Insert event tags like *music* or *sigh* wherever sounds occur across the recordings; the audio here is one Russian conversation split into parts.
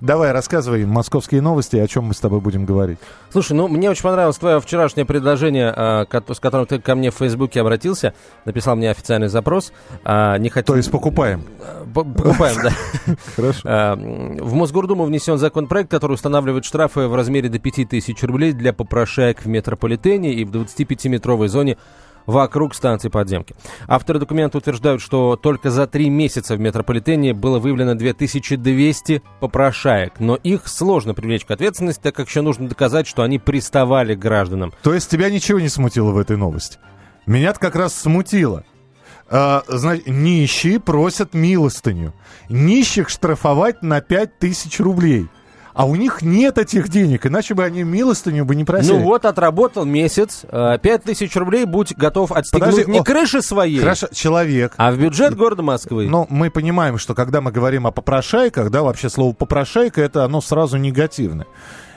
Давай, рассказывай московские новости, о чем мы с тобой будем говорить. Слушай, ну мне очень понравилось твое вчерашнее предложение, а, с которым ты ко мне в Фейсбуке обратился, написал мне официальный запрос. А, не хотим... То есть покупаем? Покупаем, да. *laughs* Хорошо. А, в Мосгордуму внесен законопроект, который устанавливает штрафы в размере до 5000 рублей для попрошаек в метрополитене и в 25-метровой зоне вокруг станции подземки. Авторы документа утверждают, что только за три месяца в метрополитене было выявлено 2200 попрошаек, но их сложно привлечь к ответственности, так как еще нужно доказать, что они приставали к гражданам. То есть тебя ничего не смутило в этой новости? Меня-то как раз смутило. А, значит, нищие просят милостыню. Нищих штрафовать на 5000 рублей – а у них нет этих денег, иначе бы они милостыню бы не просили. Ну вот, отработал месяц, э, пять тысяч рублей, будь готов отстегнуть Подожди, не о, крыши своей, хорошо, человек. а в бюджет города Москвы. Но мы понимаем, что когда мы говорим о попрошайках, да, вообще слово попрошайка, это оно сразу негативное.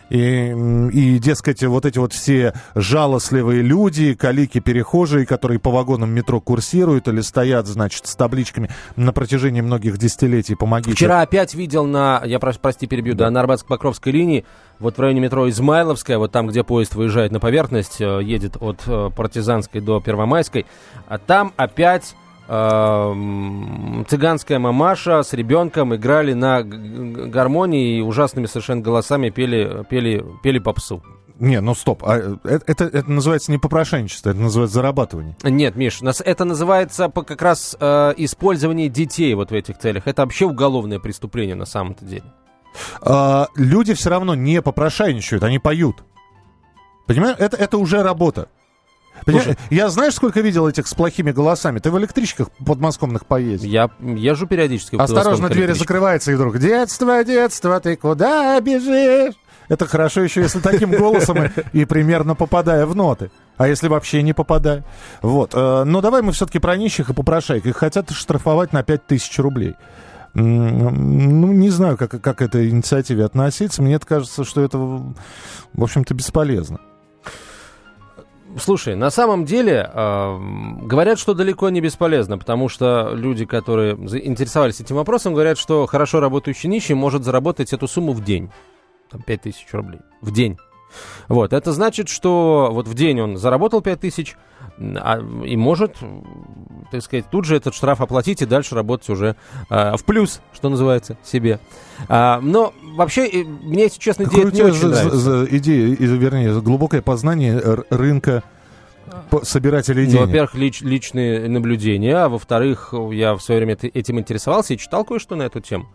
И, и, дескать, вот эти вот все жалостливые люди, калики-перехожие, которые по вагонам метро курсируют или стоят, значит, с табличками на протяжении многих десятилетий «Помогите». Вчера опять видел на, я прошу, прости, перебью, да, на Арбатско-Покровской линии, вот в районе метро Измайловская, вот там, где поезд выезжает на поверхность, э, едет от э, Партизанской до Первомайской, а там опять цыганская мамаша с ребенком играли на гармонии и ужасными совершенно голосами пели, пели, пели попсу. Не, ну стоп, а это, это, это называется не попрошенчество, это называется зарабатывание. Нет, Миш, нас это называется как раз э, использование детей вот в этих целях. Это вообще уголовное преступление на самом-то деле. А, люди все равно не попрошайничают, они поют. Понимаешь, это, это уже работа. Слушай, я знаешь, сколько видел этих с плохими голосами? Ты в электричках подмосковных поедешь? Я езжу периодически. Осторожно, дверь закрывается, и вдруг «Детство, детство, ты куда бежишь?» Это хорошо еще, если таким голосом и, примерно попадая в ноты. А если вообще не попадая? Вот. Э, но давай мы все-таки про нищих и попрошаек. Их хотят штрафовать на 5000 рублей. Ну, не знаю, как, как к этой инициативе относиться. Мне кажется, что это, в общем-то, бесполезно. Слушай, на самом деле э, говорят, что далеко не бесполезно, потому что люди, которые заинтересовались этим вопросом, говорят, что хорошо работающий нищий может заработать эту сумму в день. Там 5000 рублей. В день. Вот, это значит, что вот в день он заработал 5000 а, и может, так сказать, тут же этот штраф оплатить и дальше работать уже а, в плюс, что называется, себе. А, но вообще, мне, если честно, идея не очень нравится. За, идея, вернее, глубокое познание рынка собирателей ну, денег? Ну, во-первых, лич, личные наблюдения, а во-вторых, я в свое время этим интересовался и читал кое-что на эту тему.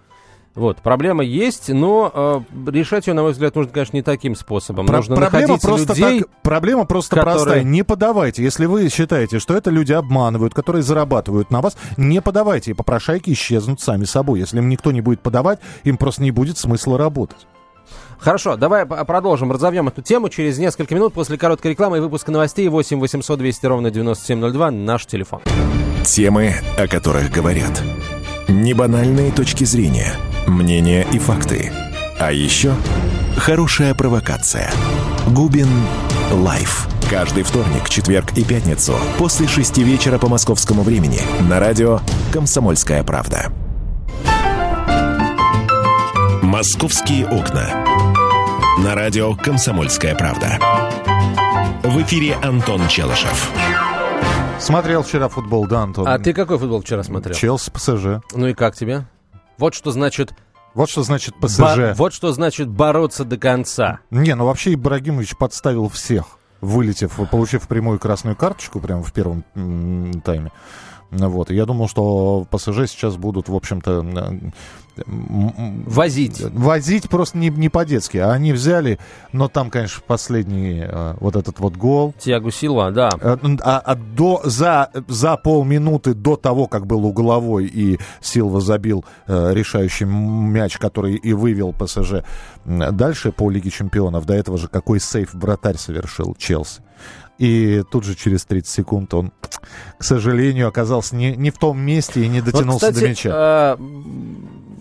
Вот, проблема есть, но э, решать ее, на мой взгляд, нужно, конечно, не таким способом. Про- нужно проблема просто людей, так, Проблема просто которые... простая. Не подавайте. Если вы считаете, что это люди обманывают, которые зарабатывают на вас, не подавайте. И попрошайки исчезнут сами собой. Если им никто не будет подавать, им просто не будет смысла работать. Хорошо, давай продолжим, разовьем эту тему через несколько минут после короткой рекламы и выпуска новостей 8 800 200 ровно 9702, наш телефон. Темы, о которых говорят. Небанальные точки зрения – мнения и факты. А еще хорошая провокация. Губин Live. Каждый вторник, четверг и пятницу после шести вечера по московскому времени на радио «Комсомольская правда». «Московские окна». На радио «Комсомольская правда». В эфире Антон Челышев. Смотрел вчера футбол, да, Антон? А ты какой футбол вчера смотрел? Челси, ПСЖ. Ну и как тебе? Вот что значит вот что значит ПСЖ. Бо- вот что значит бороться до конца. Не, ну вообще Ибрагимович подставил всех, вылетев, получив прямую красную карточку прямо в первом м- тайме. Вот. И я думал, что ПСЖ сейчас будут, в общем-то, Возить. Возить просто не, не по-детски. А они взяли, но там, конечно, последний э, вот этот вот гол. Тиагу Силва, да. А, а до, за, за полминуты до того, как был угловой и Силва забил э, решающий мяч, который и вывел ПСЖ дальше по Лиге Чемпионов, до этого же какой сейф вратарь совершил Челси. И тут же через 30 секунд он, к сожалению, оказался не, не в том месте и не дотянулся вот, кстати, до мяча. Э,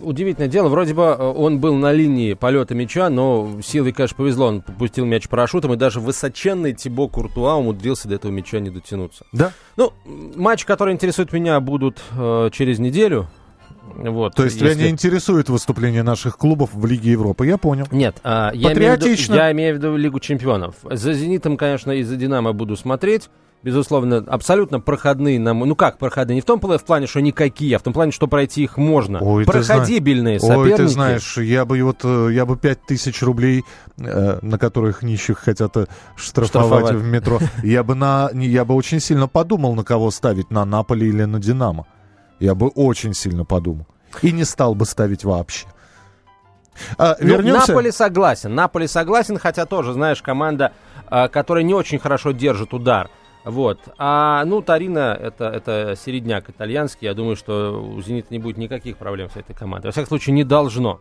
удивительное дело, вроде бы э, он был на линии полета мяча, но силой, конечно, повезло, он попустил мяч парашютом, и даже высоченный Тибо Куртуа умудрился до этого мяча не дотянуться. Да? Ну, матч, который интересует меня, будут э, через неделю. Вот, То есть если... тебя не интересует выступление наших клубов в Лиге Европы, я понял. Нет, а, я, имею в виду, я имею в виду Лигу Чемпионов. За «Зенитом», конечно, и за «Динамо» буду смотреть. Безусловно, абсолютно проходные нам... Ну как проходные? Не в том в плане, что никакие, а в том плане, что пройти их можно. Ой, ты Проходибельные знаешь- соперники. Ой, ты знаешь, я бы вот, э, я бы пять тысяч рублей, э, на которых нищих хотят э, штрафовать, Штрафовать. в метро, я бы на, я бы очень сильно подумал, на кого ставить, на Наполе или на Динамо. Я бы очень сильно подумал. И не стал бы ставить вообще. А, Ну, вернемся. Наполе согласен. Наполе согласен, хотя тоже, знаешь, команда, а, которая не очень хорошо держит удар. Вот. А, ну, Тарина это, это середняк итальянский. Я думаю, что у Зенита не будет никаких проблем с этой командой. Во всяком случае, не должно.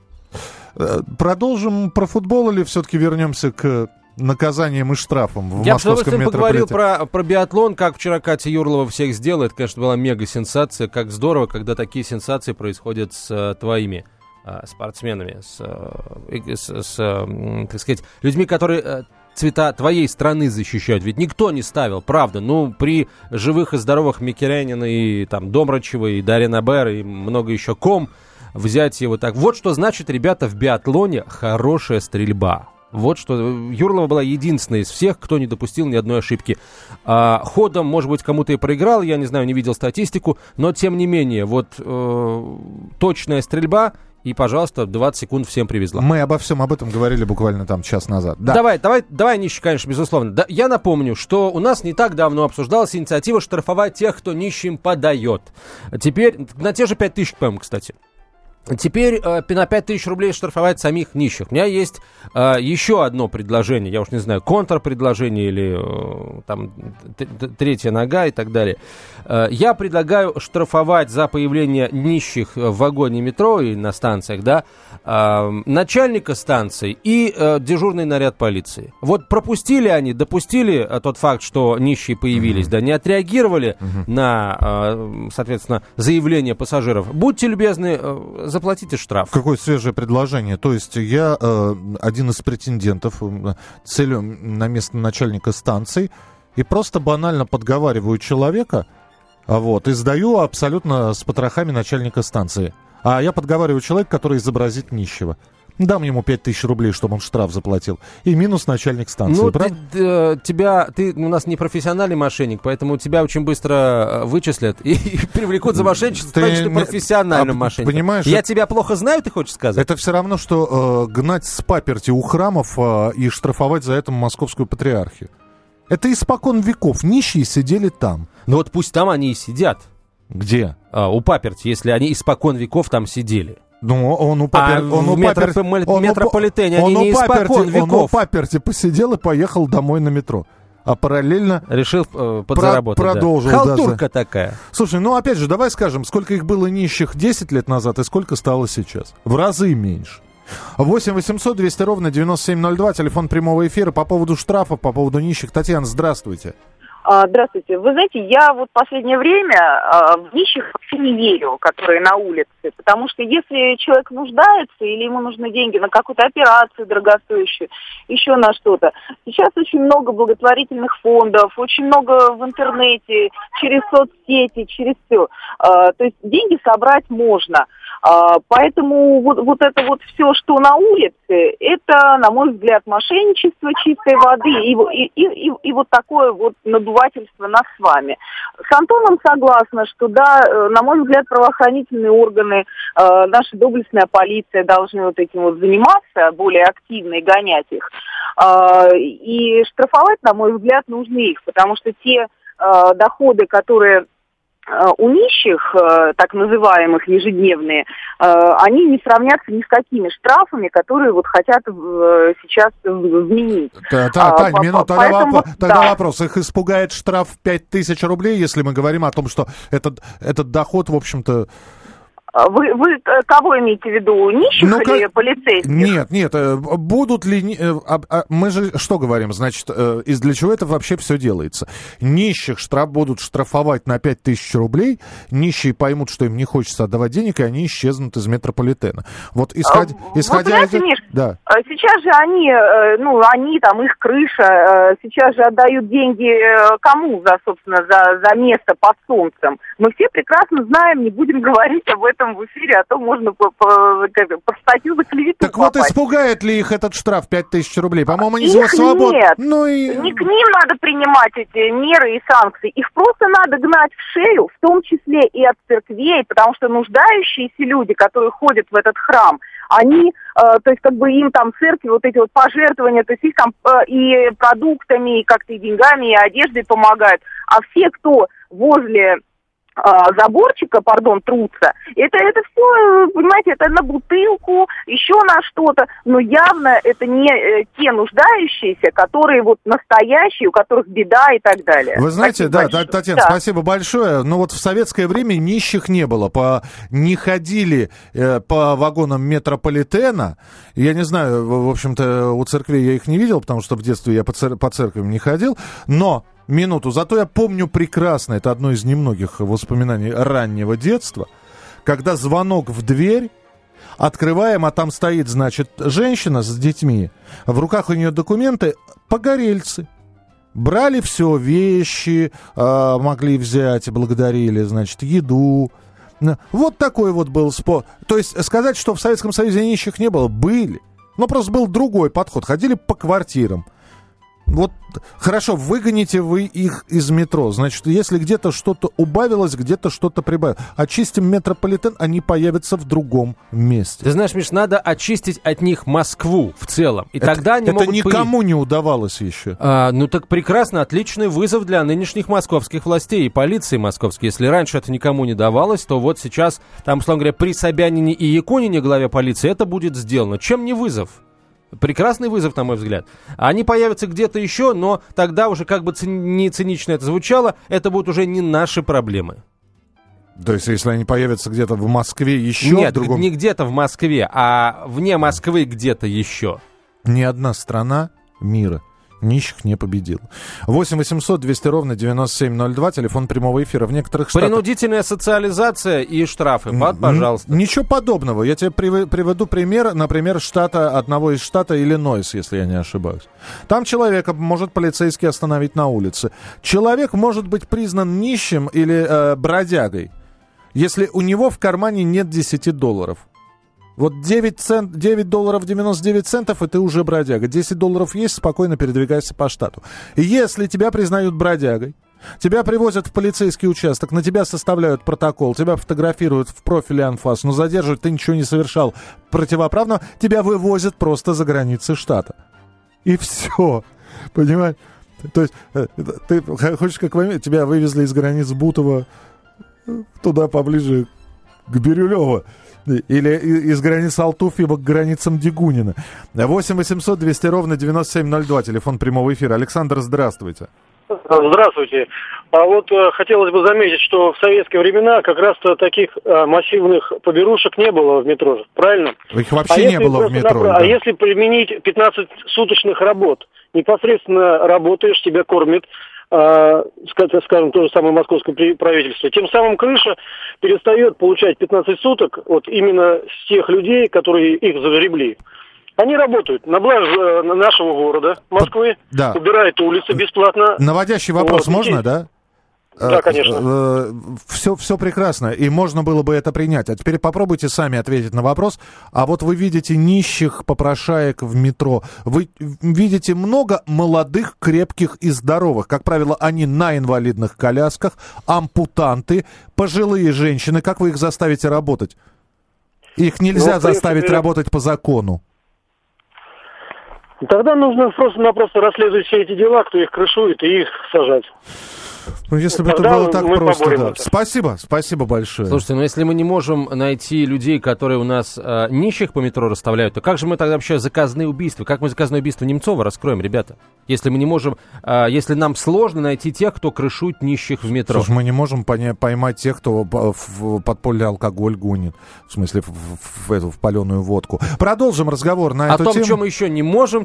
Э, Продолжим про футбол или все-таки вернемся к наказаниям и штрафам в Я московском поговорил про, про биатлон, как вчера Катя Юрлова всех сделала. Это, конечно, была мега-сенсация. Как здорово, когда такие сенсации происходят с э, твоими э, спортсменами, с, э, с, с, э, так сказать, людьми, которые э, цвета твоей страны защищают. Ведь никто не ставил, правда. Ну, при живых и здоровых Микерянина и там Домрачева, и Дарья Набер, и много еще ком взять его так. Вот что значит, ребята, в биатлоне хорошая стрельба. Вот что Юрлова была единственной из всех, кто не допустил ни одной ошибки. А, ходом, может быть, кому-то и проиграл, я не знаю, не видел статистику, но тем не менее, вот э, точная стрельба и, пожалуйста, 20 секунд всем привезла. Мы обо всем об этом говорили буквально там час назад. Да. Давай, давай, давай, нищий, конечно, безусловно. Да, я напомню, что у нас не так давно обсуждалась инициатива штрафовать тех, кто нищим подает. Теперь на те же 5 тысяч, по-моему, кстати. Теперь э, на 5 тысяч рублей штрафовать самих нищих. У меня есть э, еще одно предложение, я уж не знаю, контрпредложение или э, там третья нога и так далее. Э, я предлагаю штрафовать за появление нищих в вагоне метро и на станциях, да, э, начальника станции и э, дежурный наряд полиции. Вот пропустили они, допустили э, тот факт, что нищие появились, да, не отреагировали на, э, соответственно, заявление пассажиров. Будьте любезны, э, заплатите штраф. Какое свежее предложение. То есть я э, один из претендентов, э, целью на место начальника станции, и просто банально подговариваю человека, а вот, и сдаю абсолютно с потрохами начальника станции. А я подговариваю человека, который изобразит нищего. Дам ему 5000 рублей, чтобы он штраф заплатил. И минус начальник станции. Ну, правда? ты, э, тебя, ты у нас не профессиональный мошенник, поэтому тебя очень быстро э, вычислят и, *laughs* привлекут за мошенничество, Ты станешь ты профессиональным а, мошенником. понимаешь, Я это- тебя плохо знаю, ты хочешь сказать? Это все равно, что э, гнать с паперти у храмов э, и штрафовать за это московскую патриархию. Это испокон веков. Нищие сидели там. Ну вот пусть там они и сидят, Где? а, у паперти, если они испокон веков там сидели. Ну, он у папер... А он у в папер- он метрополитене он они у паперти- Он у веков. паперти посидел и поехал домой на метро. А параллельно... Решил э, подзаработать. да. продолжил, да, Халтурка такая. Слушай, ну опять же, давай скажем, сколько их было нищих 10 лет назад и сколько стало сейчас? В разы меньше. 8 800 200 ровно 9702, телефон прямого эфира по поводу штрафов, по поводу нищих. Татьяна, здравствуйте. А, Здравствуйте. Вы знаете, я вот последнее время а, в нищих вообще не верю, которые на улице. Потому что если человек нуждается или ему нужны деньги на какую-то операцию дорогостоящую, еще на что-то. Сейчас очень много благотворительных фондов, очень много в интернете, через соцсети, через все. То есть деньги собрать можно. А, Поэтому вот, вот это вот все, что на улице, это, на мой взгляд, мошенничество чистой воды и, и, и, и- вот такое вот надувательство нас с вами. С Антоном согласна, что да, э, на мой взгляд, правоохранительные органы, э, наша доблестная полиция должны вот этим вот заниматься более активно и гонять их. А, И штрафовать, на мой взгляд, нужно их, потому что те э, доходы, которые э, у нищих, э, так называемых ежедневные, э, они не сравнятся ни с какими штрафами, которые вот хотят э, сейчас в- вменить. Та- та- А, Тань, по- тогда, поэтому воп- тогда да. вопрос. Их испугает штраф 5000 рублей, если мы говорим о том, что этот, этот доход, в общем-то... А Вы, вы кого имеете в виду, нищих Ну, или как- полицейских? Нет, нет, э, будут ли... э, а- а Мы же что говорим? Значит, э, из для чего это вообще все делается? Нищих штраф будут штрафовать на 5000 рублей, нищие поймут, что им не хочется отдавать денег, и они исчезнут из метрополитена. Вот исходя, А, вы исходя из... Миш, Да. Сейчас же они, ну, они там, их крыша, сейчас же отдают деньги кому за, собственно, за, за место под солнцем. Мы все прекрасно знаем, не будем *laughs* говорить об этом этом в эфире, а то можно по, по, по статью за клевету Так вот, попасть. испугает ли их этот штраф 5000 рублей? По-моему, они Их свободны. нет. Ну и... Не к ним надо принимать эти меры и санкции. Их просто надо гнать в шею, в том числе и от церквей, потому что нуждающиеся люди, которые ходят в этот храм, они, э, то есть как бы им там церкви вот эти вот пожертвования, то есть их там э, и продуктами, и как-то и деньгами, и одеждой помогают. А все, кто возле заборчика, пардон, трутся. Это, это все, понимаете, это на бутылку, еще на что-то, но явно это не э, те нуждающиеся, которые вот настоящие, у которых беда и так далее. Вы знаете, Спасибо да, большое. Та- Татьяна, Да. спасибо большое. Но вот в советское время нищих не было. По... Не ходили э, по вагонам метрополитена. Я не знаю, в общем-то, у церквей я их не видел, потому что в детстве я по, цер- по церквям не ходил. Но минуту. Зато я помню прекрасно, это одно из немногих воспоминаний раннего детства, когда звонок в дверь, открываем, а там стоит, значит, женщина с детьми, в руках у нее документы, погорельцы. Брали все, вещи э, могли взять, благодарили, значит, еду. Вот такой вот был спор. То есть сказать, что в Советском Союзе нищих не было, были. Но просто был другой подход. Ходили по квартирам. Вот хорошо, выгоните вы их из метро. Значит, если где-то что-то убавилось, где-то что-то прибавилось. Очистим метрополитен, они появятся в другом месте. Ты знаешь, Миш, надо очистить от них Москву в целом. И тогда они это могут никому не удавалось еще. А, ну так прекрасно, отличный вызов для нынешних московских властей и полиции московской. Если раньше это никому не давалось, то вот сейчас, там, условно говоря, при Собянине и Якунине, главе полиции, это будет сделано. Чем не вызов? Прекрасный вызов, на мой взгляд. Они появятся где-то еще, но тогда уже, как бы ци- не цинично это звучало, это будут уже не наши проблемы. То есть, если они появятся где-то в Москве еще Нет, в другом... не где-то в Москве, а вне Москвы где-то еще. Ни одна страна мира нищих не победила. 8 800 200 ровно 9702, телефон прямого эфира. В некоторых штатах... Принудительная социализация и штрафы. Вот, пожалуйста. Ничего подобного. Я тебе прив- приведу пример, например, штата, одного из штата Иллинойс, если я не ошибаюсь. Там человека может полицейский остановить на улице. Человек может быть признан нищим или э, бродягой, если у него в кармане нет 10 долларов. Вот 9, цент, 9 долларов 99 центов, и ты уже бродяга. 10 долларов есть, спокойно передвигайся по штату. Если тебя признают бродягой, Тебя привозят в полицейский участок, на тебя составляют протокол, тебя фотографируют в профиле анфас, но задерживают, ты ничего не совершал противоправного, тебя вывозят просто за границы штата. И все. Понимаешь? То есть, э, ты хочешь, как в Америке, тебя вывезли из границ Бутова э, туда поближе к Бирюлево. Или из границ Алтуфьева к границам Дегунина. 8 800 200 ровно 9702, телефон прямого эфира. Александр, здравствуйте. Здравствуйте. А вот э, хотелось бы заметить, что в советские времена как раз-то таких э, массивных поберушек не было в метро, правильно? Их вообще А не было в метро. напра- да. А если применить 15 суточных работ, непосредственно работаешь, тебя кормит, ска- скажем, то же самое московское правительство, тем самым крыша перестает получать 15 суток вот именно с тех людей, которые их загребли. Они работают на благо э, нашего города, Москвы, Да. убирают улицы бесплатно. Наводящий вопрос Вот, можно, да? Да, конечно. Все, все прекрасно, и можно было бы это принять. А теперь попробуйте сами ответить на вопрос. А вот вы видите нищих попрошаек в метро. Вы видите много молодых, крепких и здоровых. Как правило, они на инвалидных колясках, ампутанты, пожилые женщины. Как вы их заставите работать? Их нельзя Ну, принципе, заставить работать по закону. Тогда нужно просто-напросто расследовать все эти дела, кто их крышует, и их сажать. Ну, если бы это Тогда было так мы просто, да. это. Спасибо, спасибо большое. Слушайте, ну если мы не можем найти людей, которые у нас э, нищих по метро расставляют, то как же мы тогда вообще заказные убийства? Как мы заказное убийство Немцова раскроем, ребята? Если мы не можем, э, если нам сложно найти тех, кто крышует нищих в метро. Слушай, мы не можем поня- поймать тех, кто в подполье алкоголь гонит. В смысле, в, в- в эту в паленую водку. Продолжим разговор на О эту том, тему. чем мы еще не можем,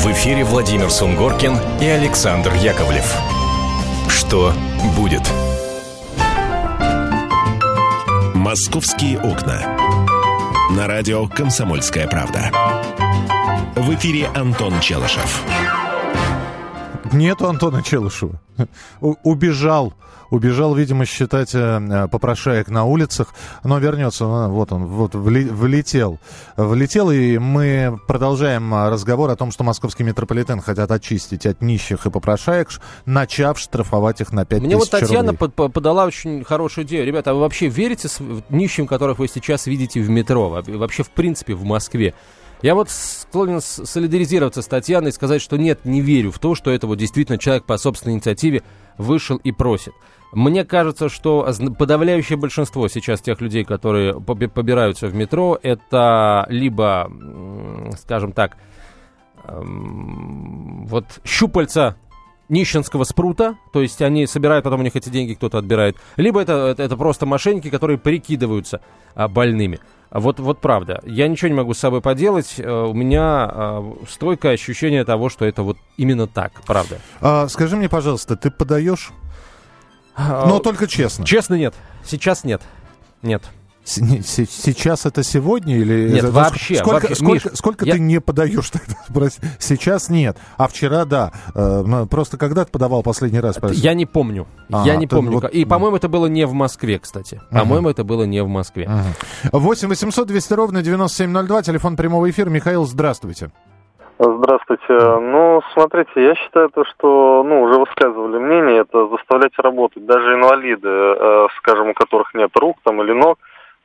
В эфире Владимир Сунгоркин и Александр Яковлев. Что будет? «Московские окна». На радио «Комсомольская правда». В эфире Антон Челышев. Нету Антона Челышева. У- убежал. Убежал, видимо, считать э, попрошаек на улицах. Но вернется. а, Вот он, вот влетел. Влетел, и мы продолжаем разговор о том, что московский метрополитен хотят очистить от нищих и попрошаек, начав штрафовать их на 5 Мне вот Татьяна под- по- подала очень хорошую идею. Ребята, а вы вообще верите нищим, которых вы сейчас видите в метро? Во- Вообще, в принципе, в Москве? Я вот склонен солидаризироваться с Татьяной и сказать, что нет, не верю в то, что это вот действительно человек по собственной инициативе вышел и просит. Мне кажется, что подавляющее большинство сейчас тех людей, которые поби- побираются в метро, это либо, скажем так, эм, вот щупальца нищенского спрута, то есть они собирают, потом у них эти деньги кто-то отбирает, либо это, это, это просто мошенники, которые прикидываются а, больными. А Вот, вот правда. Я ничего не могу с собой поделать. Э, У меня а, стойкое ощущение того, что это вот именно так, правда. А, скажи мне, пожалуйста, ты подаешь? Но только честно. Честно, нет. Сейчас нет. Нет. Сейчас это сегодня или... Нет, это- вообще, Сколько, вообще, сколько, Миш, сколько я- ты не подаешь тогда? *laughs* Сейчас нет, а вчера да. Э, ну, просто когда ты подавал последний раз? спроси? Я не помню. А, я не помню. вот- как- И, по-моему, это было не в Москве, кстати. По-моему, это было не в Москве. Мгм. 8 800 200 ровно 9702, телефон прямого эфира. Михаил, здравствуйте. Здравствуйте. Ну, смотрите, я считаю то, что, ну, уже высказывали мнение, это заставлять работать. Даже инвалиды, э, скажем, у которых нет рук там или ног,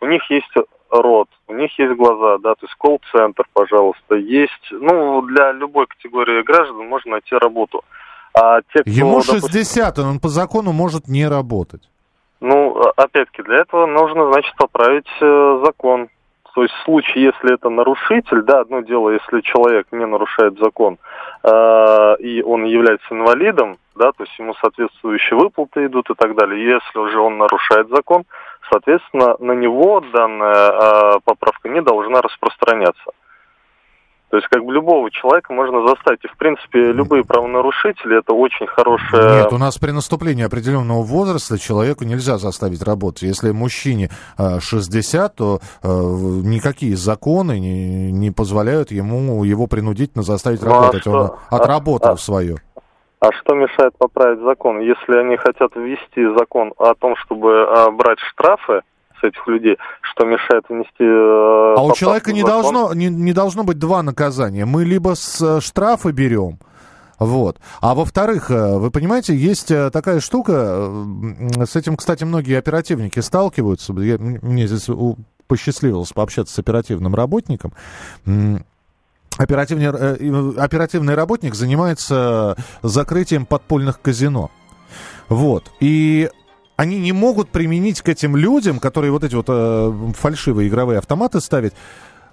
у них есть рот, у них есть глаза, да, то есть колл-центр, пожалуйста, есть, ну, для любой категории граждан можно найти работу. А те, кто, Ему допустим, 60, он по закону может не работать. Ну, опять-таки, для этого нужно, значит, поправить э, закон. То есть в случае, если это нарушитель, да, одно дело, если человек не нарушает закон, э, и он является инвалидом, да, то есть ему соответствующие выплаты идут и так далее. Если уже он нарушает закон, соответственно, на него данная э, поправка не должна распространяться. То есть, как бы любого человека можно заставить. И, в принципе, любые правонарушители это очень хорошая. Нет, у нас при наступлении определенного возраста человеку нельзя заставить работать. Если мужчине э, 60, то э, никакие законы не, не позволяют ему его принудительно заставить Ну, а работать. что? Он отработал А- свое. А что мешает поправить закон? Если они хотят ввести закон о том, чтобы а, брать штрафы с этих людей, что мешает внести... э, А у человека не закон? должно, не, не должно быть два наказания. Мы либо с э, штрафа берем, вот. А во-вторых, э, вы понимаете, есть такая штука, с этим, кстати, многие оперативники сталкиваются. Я- мне здесь посчастливилось пообщаться с оперативным работником. Оперативный, э, э, оперативный работник занимается закрытием подпольных казино. Вот. И они не могут применить к этим людям, которые вот эти вот э, фальшивые игровые автоматы ставят,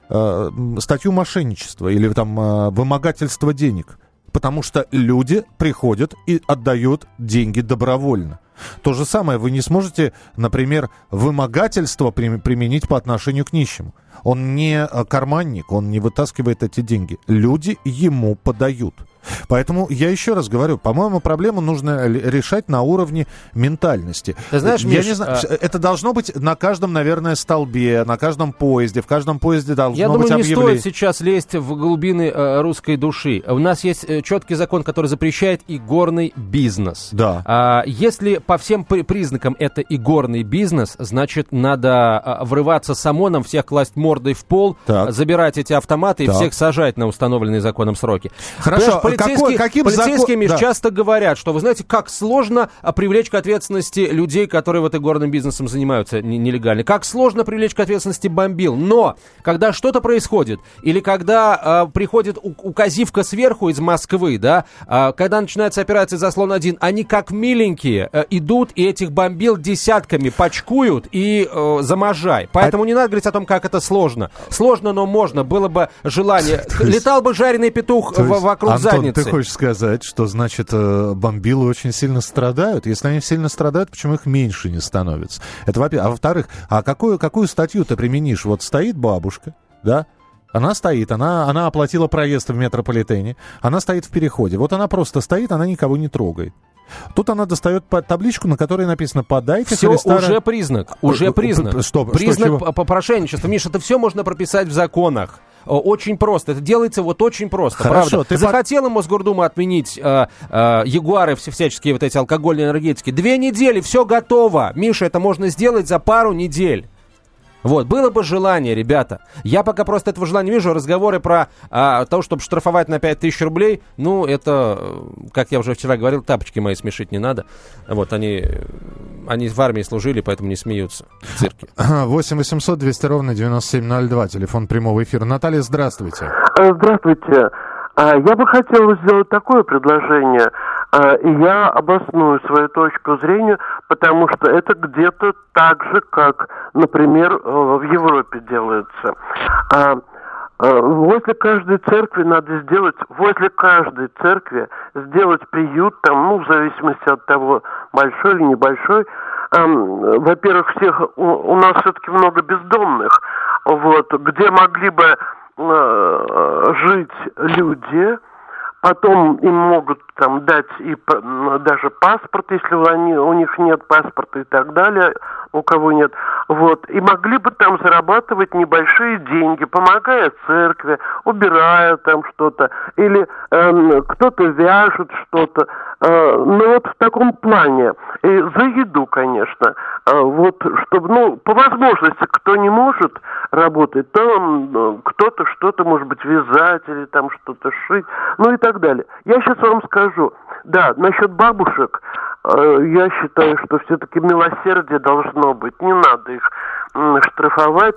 э, статью мошенничества или там э, вымогательство денег. Потому что люди приходят и отдают деньги добровольно. То же самое вы не сможете, например, вымогательство прим- применить по отношению к нищему. Он не э, карманник, он не вытаскивает эти деньги. Люди ему подают. Поэтому я еще раз говорю, по-моему, проблему нужно решать на уровне ментальности. Ты знаешь, я Миш, не знаю, а- это должно быть на каждом, наверное, столбе, на каждом поезде, в каждом поезде должно Я быть думаю, не объявление. стоит сейчас лезть в глубины э, русской души. У нас есть э, четкий закон, который запрещает игорный бизнес. Да. А, если по всем при- признакам это игорный бизнес, значит, надо а, врываться с ОМОНом, всех класть мордой в пол, Так. забирать эти автоматы Так. и всех сажать на установленные законом сроки. Хорошо, Понимаешь, какой- полицейские, каким полицейские, закон- да. часто говорят, что, вы знаете, как сложно а, привлечь к ответственности людей, которые вот игорным бизнесом занимаются нелегально. Как сложно привлечь к ответственности бомбил. Но, когда что-то происходит, или когда а, приходит указивка сверху из Москвы, да, а, когда начинается операция «Заслон-1», они как миленькие э, идут и этих бомбил десятками пачкуют и э, заможай. Поэтому не надо говорить о том, как это сложно. Сложно, но можно. Было бы желание. *laughs* Летал бы жареный петух в- вокруг пепельницы. Ты хочешь сказать, что, значит, э, бомбилы очень сильно страдают? Если они сильно страдают, почему их меньше не становится? Это во-первых. А во-вторых, а какую, какую статью ты применишь? Вот стоит бабушка, да, она стоит, она, она оплатила проезд в метрополитене, она стоит в переходе. Вот она просто стоит, она никого не трогает. Тут она достает табличку, на которой написано «Подайте Все Христа...» уже признак, уже Э, признак. э, что- что, признак чего? по- попрошайничества. Миша, это все можно прописать в законах. Очень просто. Это делается вот очень просто. Хорошо, правда. ты Захотела Мосгордума отменить э, э, Ягуары, все, всяческие вот эти алкогольные энергетики. Две недели, все готово. Миша, это можно сделать за пару недель. Вот, было бы желание, ребята. Я пока просто этого желания не вижу. Разговоры про а, то, чтобы штрафовать на 5000 рублей, ну, это, э, как я уже вчера говорил, тапочки мои смешить не надо. Вот, они, они в армии служили, поэтому не смеются в цирке. 8 800 200 ровно 9702, телефон прямого эфира. Наталья, здравствуйте. Э, Здравствуйте. А, Я бы хотел сделать такое предложение, и я обосную свою точку зрения, потому что это где-то так же, как, например, э, в Европе делается. А, э, Возле каждой церкви надо сделать, возле каждой церкви сделать приют, там, ну, в зависимости от того, большой или небольшой. Ам, Во-первых, всех у, у нас все-таки много бездомных, вот, где могли бы э, жить люди, потом им могут там дать и даже паспорт, если они, у них нет паспорта и так далее, у кого нет. Вот. И могли бы там зарабатывать небольшие деньги, помогая церкви, убирая там что-то, или эм, кто-то вяжет что-то. Э, ну вот в таком плане. И за еду, конечно. Э, вот, чтобы, ну, по возможности, кто не может работать, то э, кто-то что-то, может быть, вязать или там что-то шить, ну и так далее. Я сейчас вам скажу. Да, насчет бабушек, э, я считаю, что все-таки милосердие должно быть. Не надо их штрафовать.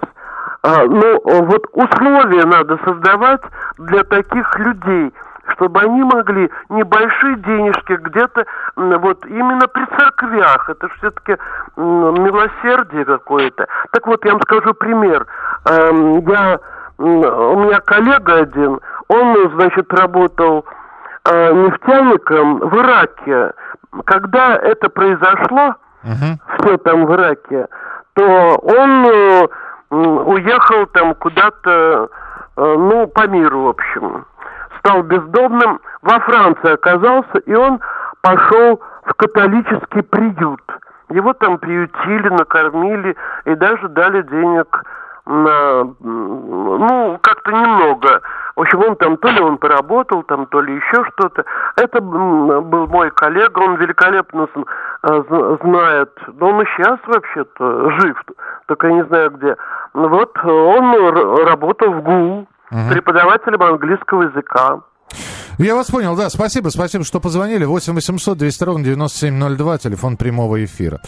А, ну, вот условия надо создавать для таких людей, чтобы они могли небольшие денежки где-то вот именно при церквях. Это все-таки милосердие какое-то. Так вот, я вам скажу пример. Эм, Я, у меня коллега один, он, значит, работал э, нефтяником в Ираке. Когда это произошло, все там в Ираке, то он э, уехал там куда-то, э, ну, по миру, в общем. Стал бездомным, во Франции оказался, и он пошел в католический приют. Его там приютили, накормили и даже дали денег ну, как-то немного. В общем, он там, то ли он поработал, там, то ли еще что-то. Это был мой коллега, он великолепно э, зн- знает, но он и сейчас вообще-то жив, только я не знаю где. Вот он работал в ГУ, преподавателем английского языка. Я вас понял, да, спасибо, спасибо, что позвонили. 8 800 200 ровно 9702, телефон прямого эфира.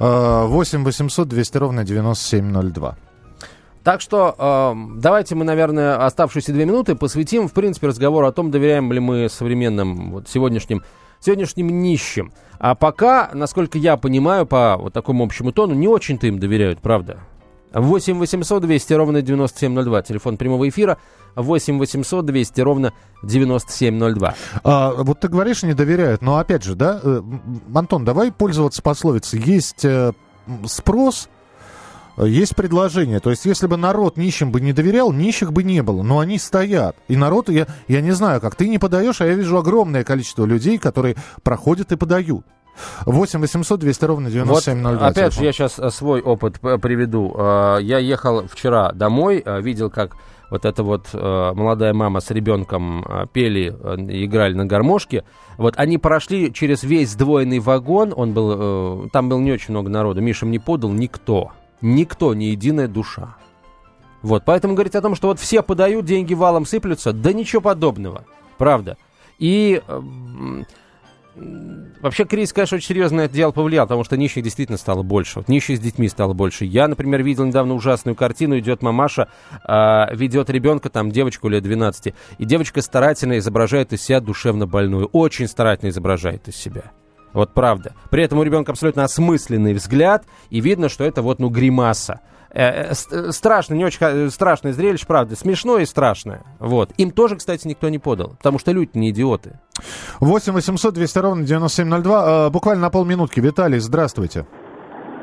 Э, 8 800 200 ровно 9702. Так что э, давайте мы, наверное, оставшиеся две минуты посвятим, в принципе, разговору о том, доверяем ли мы современным, вот, сегодняшним, сегодняшним нищим. А пока, насколько я понимаю, по вот такому общему тону, не очень-то им доверяют, правда? 8 800 200 ровно 9702, телефон прямого эфира, 8 800 200 ровно 9702. А, вот ты говоришь, не доверяют, но опять же, да, э, Антон, давай пользоваться пословицей. Есть э, спрос, есть предложение. То есть, если бы народ нищим бы не доверял, нищих бы не было. Но они стоят. И народ, я, я не знаю, как ты не подаешь, а я вижу огромное количество людей, которые проходят и подают. 8 800 200 ровно 9702. Вот, опять же, я сейчас свой опыт п- приведу. Э, Я ехал вчера домой, э, видел, как вот эта вот э, молодая мама с ребенком э, пели, э, играли на гармошке. Вот они прошли через весь сдвоенный вагон, он был, э, там было не очень много народу, Миша мне подал никто, никто, ни единая душа. Вот, поэтому говорить о том, что вот все подают, деньги валом сыплются, да ничего подобного, правда. И э, Вообще кризис, конечно, очень серьезно на это дело повлиял, потому что нищих действительно стало больше. Вот нищих с детьми стало больше. Я, например, видел недавно ужасную картину. Идет мамаша, э, ведет ребенка, там, девочку лет 12, и девочка старательно изображает из себя душевно больную. Очень старательно изображает из себя. Вот правда. При этом у ребенка абсолютно осмысленный взгляд, и видно, что это вот, ну, гримаса. Э, э, ст- страшно, не очень ха- страшное зрелище, правда. Смешное и страшное. Вот. Им тоже, кстати, никто не подал. Потому что люди не идиоты. 8 800 200 ровно 9702. Э, буквально на полминутки. Виталий, здравствуйте.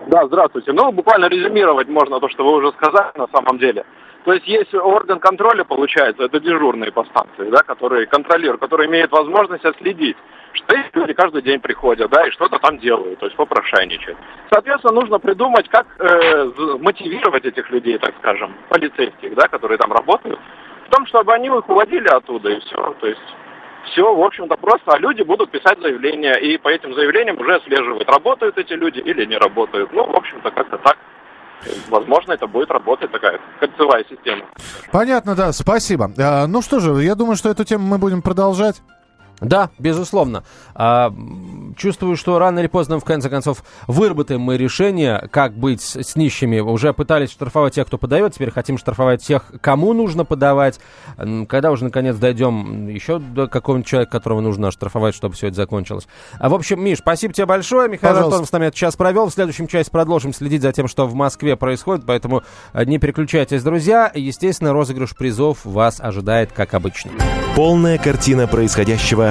Да, здравствуйте. Ну, буквально резюмировать можно то, что вы уже сказали на самом деле. То есть есть орган контроля, получается, это дежурные по станции, да, которые контролируют, которые имеют возможность отследить, что эти люди каждый день приходят, да, и что-то там делают, то есть попрошайничают. Соответственно, нужно придумать, как э, мотивировать этих людей, так скажем, полицейских, да, которые там работают, в том, чтобы они их уводили оттуда, и все. То есть все, в общем-то, просто, а люди будут писать заявления, и по этим заявлениям уже отслеживают, работают эти люди или не работают. Ну, в общем-то, как-то так. Возможно, это будет работать такая кольцевая система. Понятно, да, спасибо. Э, ну что же, я думаю, что эту тему мы будем продолжать. Да, безусловно. А, чувствую, что рано или поздно, в конце концов, выработаем мы решение, как быть с, с нищими. Уже пытались штрафовать тех, кто подает, теперь хотим штрафовать тех, кому нужно подавать. Когда уже, наконец, дойдем еще до какого-нибудь человека, которого нужно оштрафовать, чтобы все это закончилось. А, в общем, Миш, спасибо тебе большое. Михаил. Антонов с нами этот час провел. В следующем части продолжим следить за тем, что в Москве происходит, поэтому э, не переключайтесь, друзья. Естественно, розыгрыш призов вас ожидает, как обычно. Полная картина происходящего